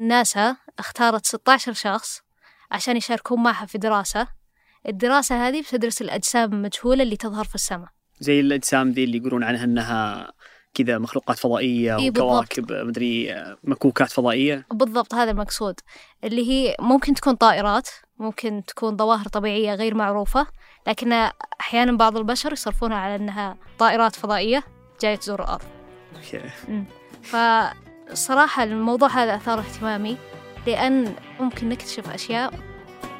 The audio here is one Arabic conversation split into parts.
ناسا اختارت 16 شخص عشان يشاركون معها في دراسة. الدراسة هذه بتدرس الأجسام المجهولة اللي تظهر في السماء. زي الأجسام ذي اللي يقولون عنها إنها كذا مخلوقات فضائية إي بالضبط. وكواكب مدري مكوكات فضائية. بالضبط هذا المقصود. اللي هي ممكن تكون طائرات ممكن تكون ظواهر طبيعية غير معروفة لكن أحيانا بعض البشر يصرفونها على أنها طائرات فضائية جاية تزور الأرض. أوكي. فصراحة الموضوع هذا أثار اهتمامي لأن ممكن نكتشف أشياء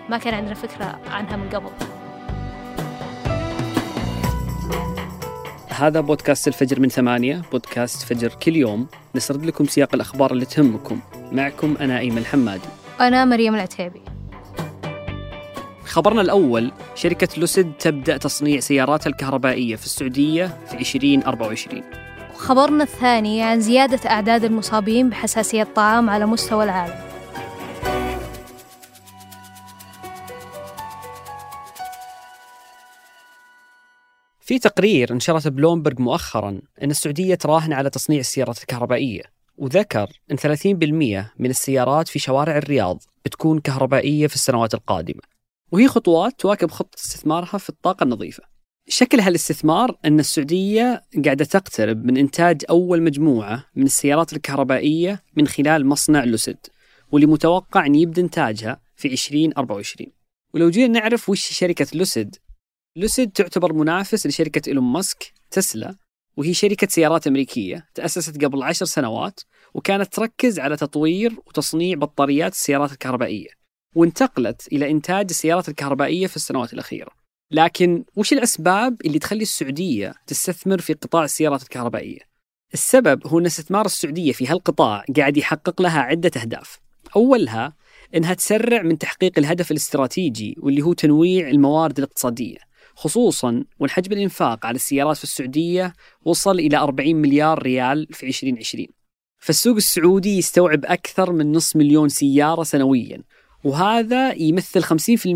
ما كان عندنا فكرة عنها من قبل. هذا بودكاست الفجر من ثمانية بودكاست فجر كل يوم. نسرد لكم سياق الأخبار اللي تهمكم. معكم أنا أيمن الحمادي أنا مريم العتيبي. خبرنا الأول شركة لوسيد تبدأ تصنيع سياراتها الكهربائية في السعودية في 2024 خبرنا الثاني عن زيادة أعداد المصابين بحساسية الطعام على مستوى العالم. في تقرير نشرته بلومبرج مؤخرا أن السعودية تراهن على تصنيع السيارات الكهربائية وذكر أن 30% من السيارات في شوارع الرياض بتكون كهربائية في السنوات القادمة. وهي خطوات تواكب خطة استثمارها في الطاقة النظيفة. شكل هالاستثمار أن السعودية قاعدة تقترب من إنتاج أول مجموعة من السيارات الكهربائية من خلال مصنع لوسيد واللي متوقع أن يبدأ إنتاجها في 2024 ولو جينا نعرف وش شركة لوسيد لوسيد تعتبر منافس لشركة إيلون ماسك تسلا وهي شركة سيارات أمريكية تأسست قبل عشر سنوات وكانت تركز على تطوير وتصنيع بطاريات السيارات الكهربائية وانتقلت إلى إنتاج السيارات الكهربائية في السنوات الأخيرة. لكن وش الأسباب اللي تخلي السعودية تستثمر في قطاع السيارات الكهربائية؟ السبب هو أن استثمار السعودية في هالقطاع قاعد يحقق لها عدة أهداف. أولها أنها تسرع من تحقيق الهدف الاستراتيجي واللي هو تنويع الموارد الاقتصادية خصوصا والحجم الإنفاق على السيارات في السعودية وصل إلى 40 مليار ريال في 2020 فالسوق السعودي يستوعب أكثر من نصف مليون سيارة سنويا وهذا يمثل 50%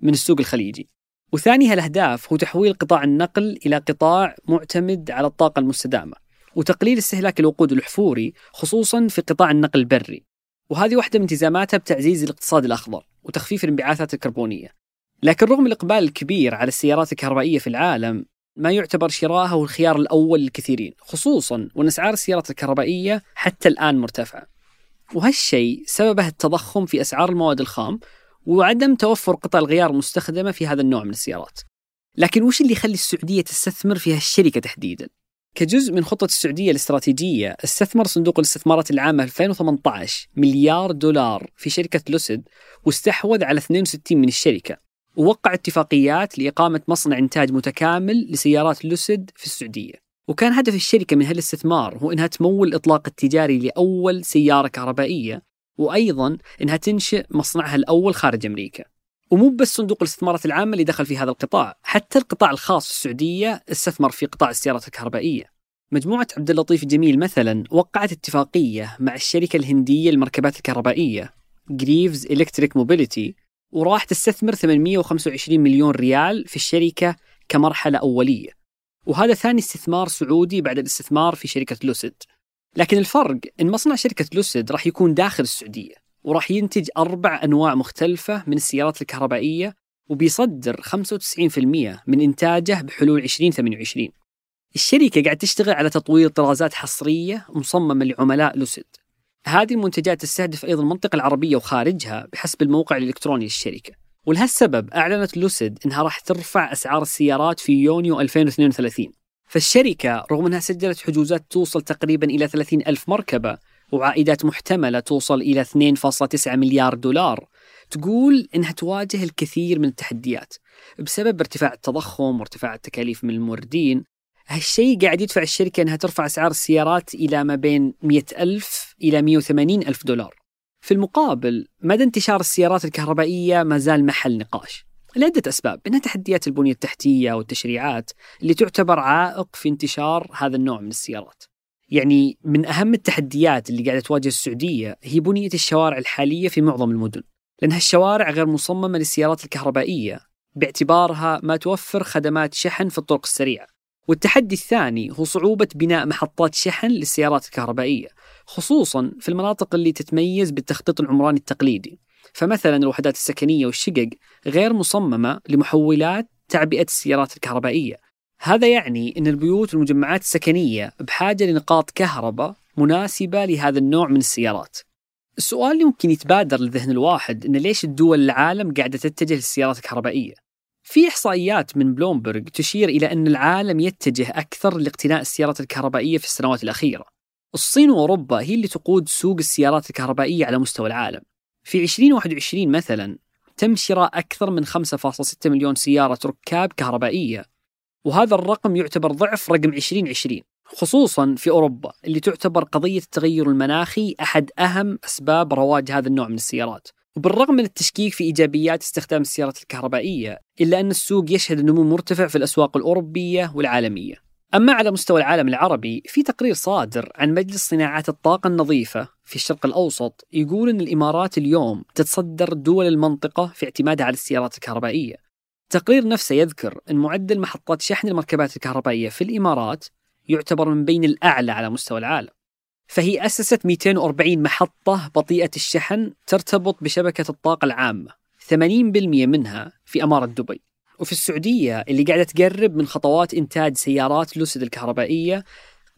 من السوق الخليجي. وثاني هالأهداف هو تحويل قطاع النقل إلى قطاع معتمد على الطاقة المستدامة وتقليل استهلاك الوقود الأحفوري خصوصا في قطاع النقل البري. وهذه واحدة من التزاماتها بتعزيز الاقتصاد الأخضر وتخفيف الانبعاثات الكربونية. لكن رغم الإقبال الكبير على السيارات الكهربائية في العالم ما يعتبر شراءها هو الخيار الأول للكثيرين خصوصا وأن أسعار السيارات الكهربائية حتى الآن مرتفعة. وهالشيء سببه التضخم في أسعار المواد الخام وعدم توفر قطع الغيار المستخدمة في هذا النوع من السيارات. لكن وش اللي يخلي السعودية تستثمر في هالشركة تحديدا؟ كجزء من خطة السعودية الاستراتيجية استثمر صندوق الاستثمارات العامة 2018 مليار دولار في شركة لوسيد واستحوذ على 62 من الشركة. ووقع اتفاقيات لإقامة مصنع إنتاج متكامل لسيارات لوسيد في السعودية. وكان هدف الشركة من هالاستثمار هو أنها تمول الإطلاق التجاري لأول سيارة كهربائية وأيضا أنها تنشئ مصنعها الأول خارج أمريكا. ومو بس صندوق الاستثمارات العامة اللي دخل في هذا القطاع حتى القطاع الخاص في السعودية استثمر في قطاع السيارات الكهربائية. مجموعة عبد اللطيف جميل مثلا وقعت اتفاقية مع الشركة الهندية للمركبات الكهربائية Greaves Electric Mobility وراح تستثمر 825 مليون ريال في الشركة كمرحلة أولية. وهذا ثاني استثمار سعودي بعد الاستثمار في شركة لوسيد. لكن الفرق إن مصنع شركة لوسيد راح يكون داخل السعودية وراح ينتج أربع أنواع مختلفة من السيارات الكهربائية وبيصدر 95% من إنتاجه بحلول 2028 الشركة قاعد تشتغل على تطوير طرازات حصرية مصممة لعملاء لوسيد. هذه المنتجات تستهدف أيضا المنطقة العربية وخارجها بحسب الموقع الإلكتروني للشركة. ولهالسبب أعلنت لوسيد أنها راح ترفع أسعار السيارات في يونيو 2032 فالشركة رغم أنها سجلت حجوزات توصل تقريبا إلى 30 ألف مركبة وعائدات محتملة توصل إلى 2.9 مليار دولار تقول أنها تواجه الكثير من التحديات بسبب ارتفاع التضخم وارتفاع التكاليف من الموردين. هالشيء قاعد يدفع الشركة أنها ترفع أسعار السيارات إلى ما بين 100 ألف إلى 180 ألف دولار. في المقابل مدى انتشار السيارات الكهربائية ما زال محل نقاش. لعدة أسباب منها تحديات البنية التحتية والتشريعات اللي تعتبر عائق في انتشار هذا النوع من السيارات. يعني من أهم التحديات اللي قاعدة تواجه السعودية هي بنية الشوارع الحالية في معظم المدن لأن هالشوارع غير مصممة للسيارات الكهربائية باعتبارها ما توفر خدمات شحن في الطرق السريعة. والتحدي الثاني هو صعوبة بناء محطات شحن للسيارات الكهربائية خصوصا في المناطق اللي تتميز بالتخطيط العمراني التقليدي. فمثلا الوحدات السكنية والشقق غير مصممة لمحولات تعبئة السيارات الكهربائية. هذا يعني أن البيوت والمجمعات السكنية بحاجة لنقاط كهرباء مناسبة لهذا النوع من السيارات. السؤال اللي ممكن يتبادر لذهن الواحد أن ليش الدول العالم قاعدة تتجه للسيارات الكهربائية؟ في إحصائيات من بلومبرغ تشير إلى أن العالم يتجه أكثر لاقتناء السيارات الكهربائية في السنوات الأخيرة. الصين وأوروبا هي اللي تقود سوق السيارات الكهربائية على مستوى العالم. في 2021 مثلا تم شراء أكثر من 5.6 مليون سيارة ركاب كهربائية. وهذا الرقم يعتبر ضعف رقم 2020 خصوصا في أوروبا اللي تعتبر قضية التغير المناخي أحد أهم أسباب رواج هذا النوع من السيارات. وبالرغم من التشكيك في إيجابيات استخدام السيارات الكهربائية إلا أن السوق يشهد نمو مرتفع في الأسواق الأوروبية والعالمية. أما على مستوى العالم العربي في تقرير صادر عن مجلس صناعات الطاقة النظيفة في الشرق الأوسط يقول أن الإمارات اليوم تتصدر دول المنطقة في اعتمادها على السيارات الكهربائية. التقرير نفسه يذكر أن معدل محطات شحن المركبات الكهربائية في الإمارات يعتبر من بين الأعلى على مستوى العالم. فهي أسست 240 محطة بطيئة الشحن ترتبط بشبكة الطاقة العامة 80% منها في أمارة دبي. وفي السعودية اللي قاعدة تقرب من خطوات إنتاج سيارات لوسيد الكهربائية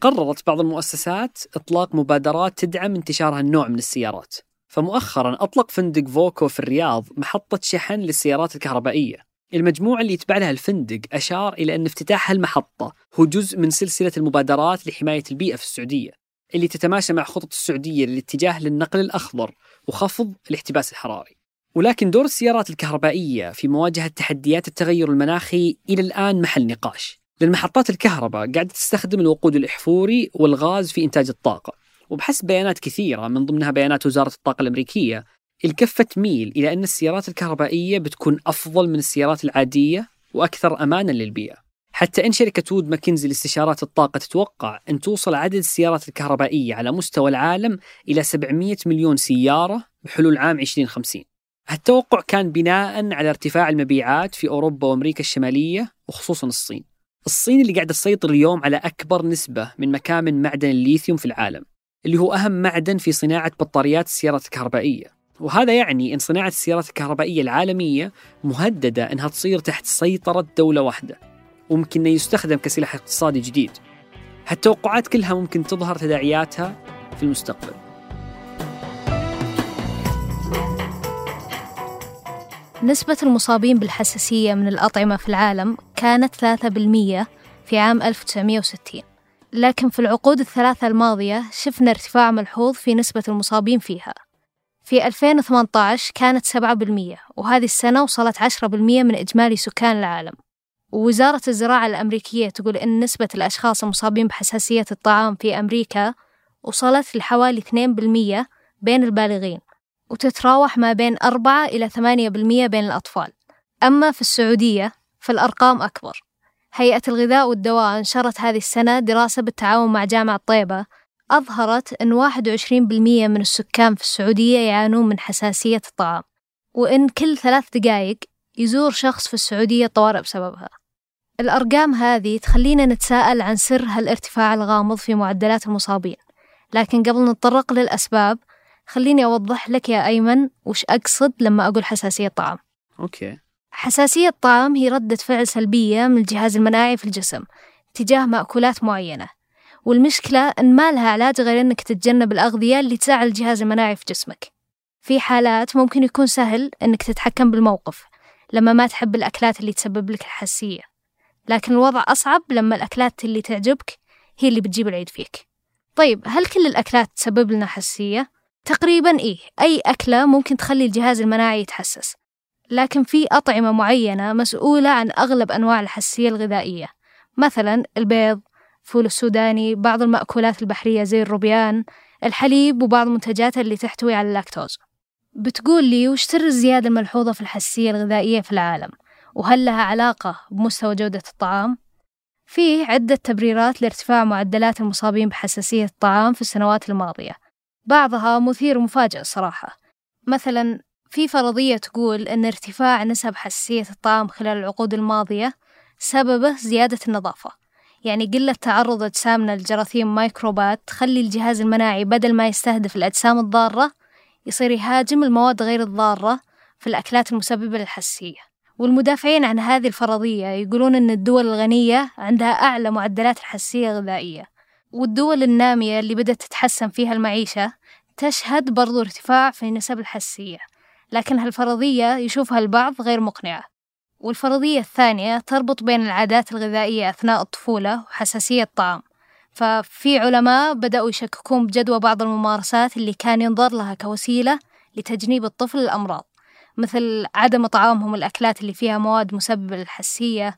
قررت بعض المؤسسات إطلاق مبادرات تدعم انتشار هالنوع من السيارات. فمؤخرا أطلق فندق فوكو في الرياض محطة شحن للسيارات الكهربائية. المجموعة اللي يتبع لها الفندق أشار إلى أن افتتاح هالمحطة هو جزء من سلسلة المبادرات لحماية البيئة في السعودية اللي تتماشى مع خطط السعودية للاتجاه للنقل الأخضر وخفض الاحتباس الحراري. ولكن دور السيارات الكهربائية في مواجهة تحديات التغير المناخي إلى الآن محل نقاش. لأن محطات الكهرباء قاعدة تستخدم الوقود الإحفوري والغاز في إنتاج الطاقة. وبحسب بيانات كثيرة من ضمنها بيانات وزارة الطاقة الأمريكية الكفة تميل إلى أن السيارات الكهربائية بتكون أفضل من السيارات العادية وأكثر أمانا للبيئة. حتى إن شركة وود ماكنزي لاستشارات الطاقة تتوقع أن توصل عدد السيارات الكهربائية على مستوى العالم إلى 700 مليون سيارة بحلول عام 2050 هالتوقع كان بناء على ارتفاع المبيعات في أوروبا وأمريكا الشمالية وخصوصا الصين. الصين اللي قاعدة تسيطر اليوم على أكبر نسبة من مكامن معدن الليثيوم في العالم اللي هو أهم معدن في صناعة بطاريات السيارات الكهربائية. وهذا يعني أن صناعة السيارات الكهربائية العالمية مهددة أنها تصير تحت سيطرة دولة واحدة وممكن يستخدم كسلاح اقتصادي جديد. هالتوقعات كلها ممكن تظهر تداعياتها في المستقبل. نسبة المصابين بالحساسية من الأطعمة في العالم كانت 3% في عام 1960 لكن في العقود الثلاثة الماضية شفنا ارتفاع ملحوظ في نسبة المصابين فيها. في 2018 كانت 7% وهذه السنة وصلت 10% من إجمالي سكان العالم. ووزارة الزراعة الأمريكية تقول إن نسبة الأشخاص المصابين بحساسية الطعام في أمريكا وصلت لحوالي 2% بين البالغين. وتتراوح ما بين 4 إلى 8% بين الأطفال. أما في السعودية فالأرقام أكبر. هيئة الغذاء والدواء نشرت هذه السنة دراسة بالتعاون مع جامعة طيبة أظهرت أن 21% من السكان في السعودية يعانون من حساسية الطعام وإن كل ثلاث دقائق يزور شخص في السعودية الطوارئ بسببها. الأرقام هذه تخلينا نتساءل عن سر هالارتفاع الغامض في معدلات المصابين. لكن قبل نتطرق للأسباب خليني أوضح لك يا أيمن وش أقصد لما أقول حساسية طعام أوكي. حساسية الطعام هي ردة فعل سلبية من الجهاز المناعي في الجسم تجاه مأكولات معينة والمشكلة إن ما لها علاج غير إنك تتجنب الأغذية اللي تزعل الجهاز المناعي في جسمك. في حالات ممكن يكون سهل إنك تتحكم بالموقف لما ما تحب الأكلات اللي تسبب لك الحساسية لكن الوضع أصعب لما الأكلات اللي تعجبك هي اللي بتجيب العيد فيك. طيب هل كل الأكلات تسبب لنا حساسية؟ تقريبا إيه أي أكلة ممكن تخلي الجهاز المناعي يتحسس. لكن في أطعمة معينة مسؤولة عن أغلب أنواع الحساسية الغذائية. مثلا البيض فول السوداني بعض المأكولات البحرية زي الروبيان الحليب وبعض المنتجات اللي تحتوي على اللاكتوز. بتقول لي وش سر الزيادة الملحوظة في الحساسية الغذائية في العالم؟ وهل لها علاقة بمستوى جودة الطعام؟ فيه عدة تبريرات لارتفاع معدلات المصابين بحساسية الطعام في السنوات الماضية. بعضها مثير ومفاجئ الصراحة مثلا في فرضية تقول أن ارتفاع نسب حساسية الطعام خلال العقود الماضية سببه زيادة النظافة. يعني قلة تعرض أجسامنا لجراثيم ميكروبات تخلي الجهاز المناعي بدل ما يستهدف الأجسام الضارة يصير يهاجم المواد غير الضارة في الأكلات المسببة للحساسية. والمدافعين عن هذه الفرضية يقولون أن الدول الغنية عندها أعلى معدلات الحساسية الغذائية. والدول النامية اللي بدأت تتحسن فيها المعيشة تشهد برضو ارتفاع في نسب الحساسية لكن هالفرضية يشوفها البعض غير مقنعة. والفرضية الثانية تربط بين العادات الغذائية أثناء الطفولة وحساسية الطعام. ففي علماء بدأوا يشككون بجدوى بعض الممارسات اللي كان ينظر لها كوسيلة لتجنيب الطفل الأمراض مثل عدم طعامهم الأكلات اللي فيها مواد مسببة للحساسية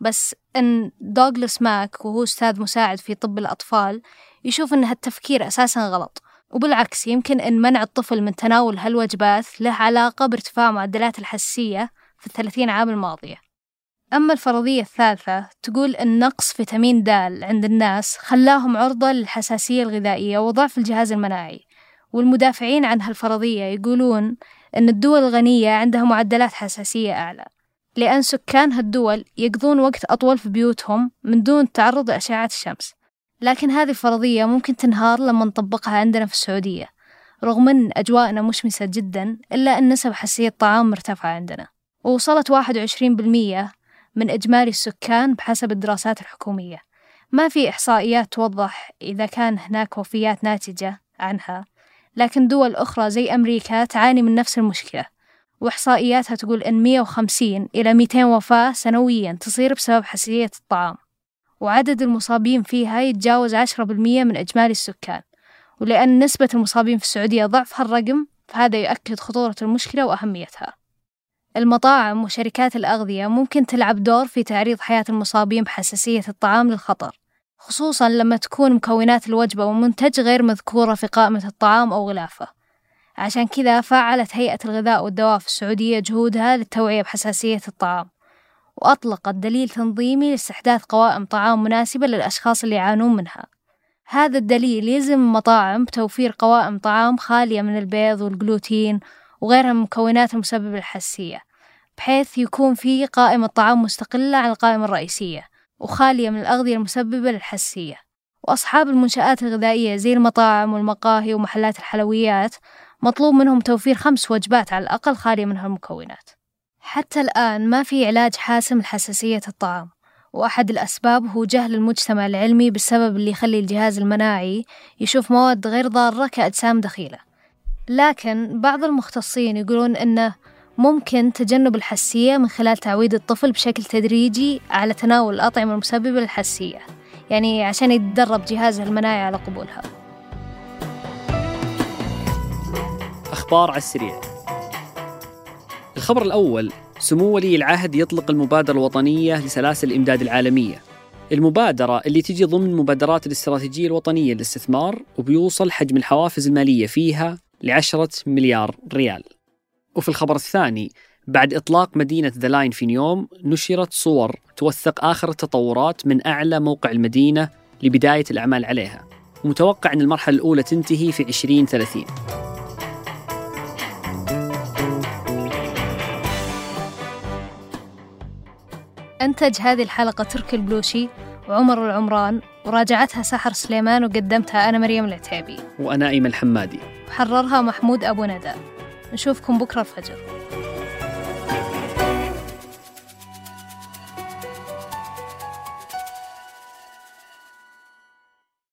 بس إن دوغلاس ماك وهو أستاذ مساعد في طب الأطفال يشوف إن هالتفكير أساسا غلط. وبالعكس يمكن أن منع الطفل من تناول هالوجبات له علاقة بارتفاع معدلات الحساسية في الثلاثين عام الماضية. أما الفرضية الثالثة تقول أن نقص فيتامين د عند الناس خلاهم عرضة للحساسية الغذائية وضعف الجهاز المناعي. والمدافعين عن هالفرضية يقولون أن الدول الغنية عندها معدلات حساسية أعلى. لأن سكان هالدول يقضون وقت أطول في بيوتهم من دون التعرض لأشعة الشمس. لكن هذه الفرضية ممكن تنهار لما نطبقها عندنا في السعودية رغم أن أجواءنا مشمسة جدا إلا أن نسب حساسية الطعام مرتفعة عندنا. ووصلت واحد وعشرين بالمية من إجمالي السكان بحسب الدراسات الحكومية. ما في إحصائيات توضح إذا كان هناك وفيات ناتجة عنها لكن دول أخرى زي أمريكا تعاني من نفس المشكلة. وإحصائياتها تقول إن 150 إلى 200 وفاة سنويا تصير بسبب حساسية الطعام وعدد المصابين فيها يتجاوز 10% من إجمالي السكان. ولأن نسبة المصابين في السعودية ضعف هالرقم فهذا يؤكد خطورة المشكلة وأهميتها. المطاعم وشركات الأغذية ممكن تلعب دور في تعريض حياة المصابين بحساسية الطعام للخطر خصوصا لما تكون مكونات الوجبة ومنتج غير مذكورة في قائمة الطعام أو غلافة. عشان كذا فعلت هيئة الغذاء والدواء في السعودية جهودها للتوعية بحساسية الطعام وأطلقت دليل تنظيمي لاستحداث قوائم طعام مناسبة للأشخاص اللي يعانون منها. هذا الدليل يلزم المطاعم بتوفير قوائم طعام خالية من البيض والجلوتين وغيرها من المكونات المسببة للحساسية بحيث يكون في قائمة طعام مستقلة عن القائمة الرئيسية وخالية من الأغذية المسببة للحساسية. وأصحاب المنشآت الغذائية زي المطاعم والمقاهي ومحلات الحلويات مطلوب منهم توفير خمس وجبات على الأقل خالية من هالمكونات حتى الآن ما في علاج حاسم لحساسية الطعام وأحد الأسباب هو جهل المجتمع العلمي بالسبب اللي يخلي الجهاز المناعي يشوف مواد غير ضارة كأجسام دخيلة. لكن بعض المختصين يقولون أنه ممكن تجنب الحساسية من خلال تعويد الطفل بشكل تدريجي على تناول الأطعمة المسببة للحساسية يعني عشان يتدرب جهازه المناعي على قبولها. أخبار على السريع. الخبر الأول سمو ولي العهد يطلق المبادرة الوطنية لسلاسل الإمداد العالمية. المبادرة اللي تجي ضمن مبادرات الاستراتيجية الوطنية للاستثمار وبيوصل حجم الحوافز المالية فيها لعشرة مليار ريال. وفي الخبر الثاني بعد إطلاق مدينة The Line في نيوم نشرت صور توثق آخر التطورات من أعلى موقع المدينة لبداية الأعمال عليها. متوقع أن المرحلة الأولى تنتهي في 2030 أنتج هذه الحلقة تركي البلوشي وعمر العمران وراجعتها سحر سليمان وقدمتها أنا مريم العتيبي. وأنا أيمن الحمادي. وحررها محمود أبو ندى. نشوفكم بكرة الفجر.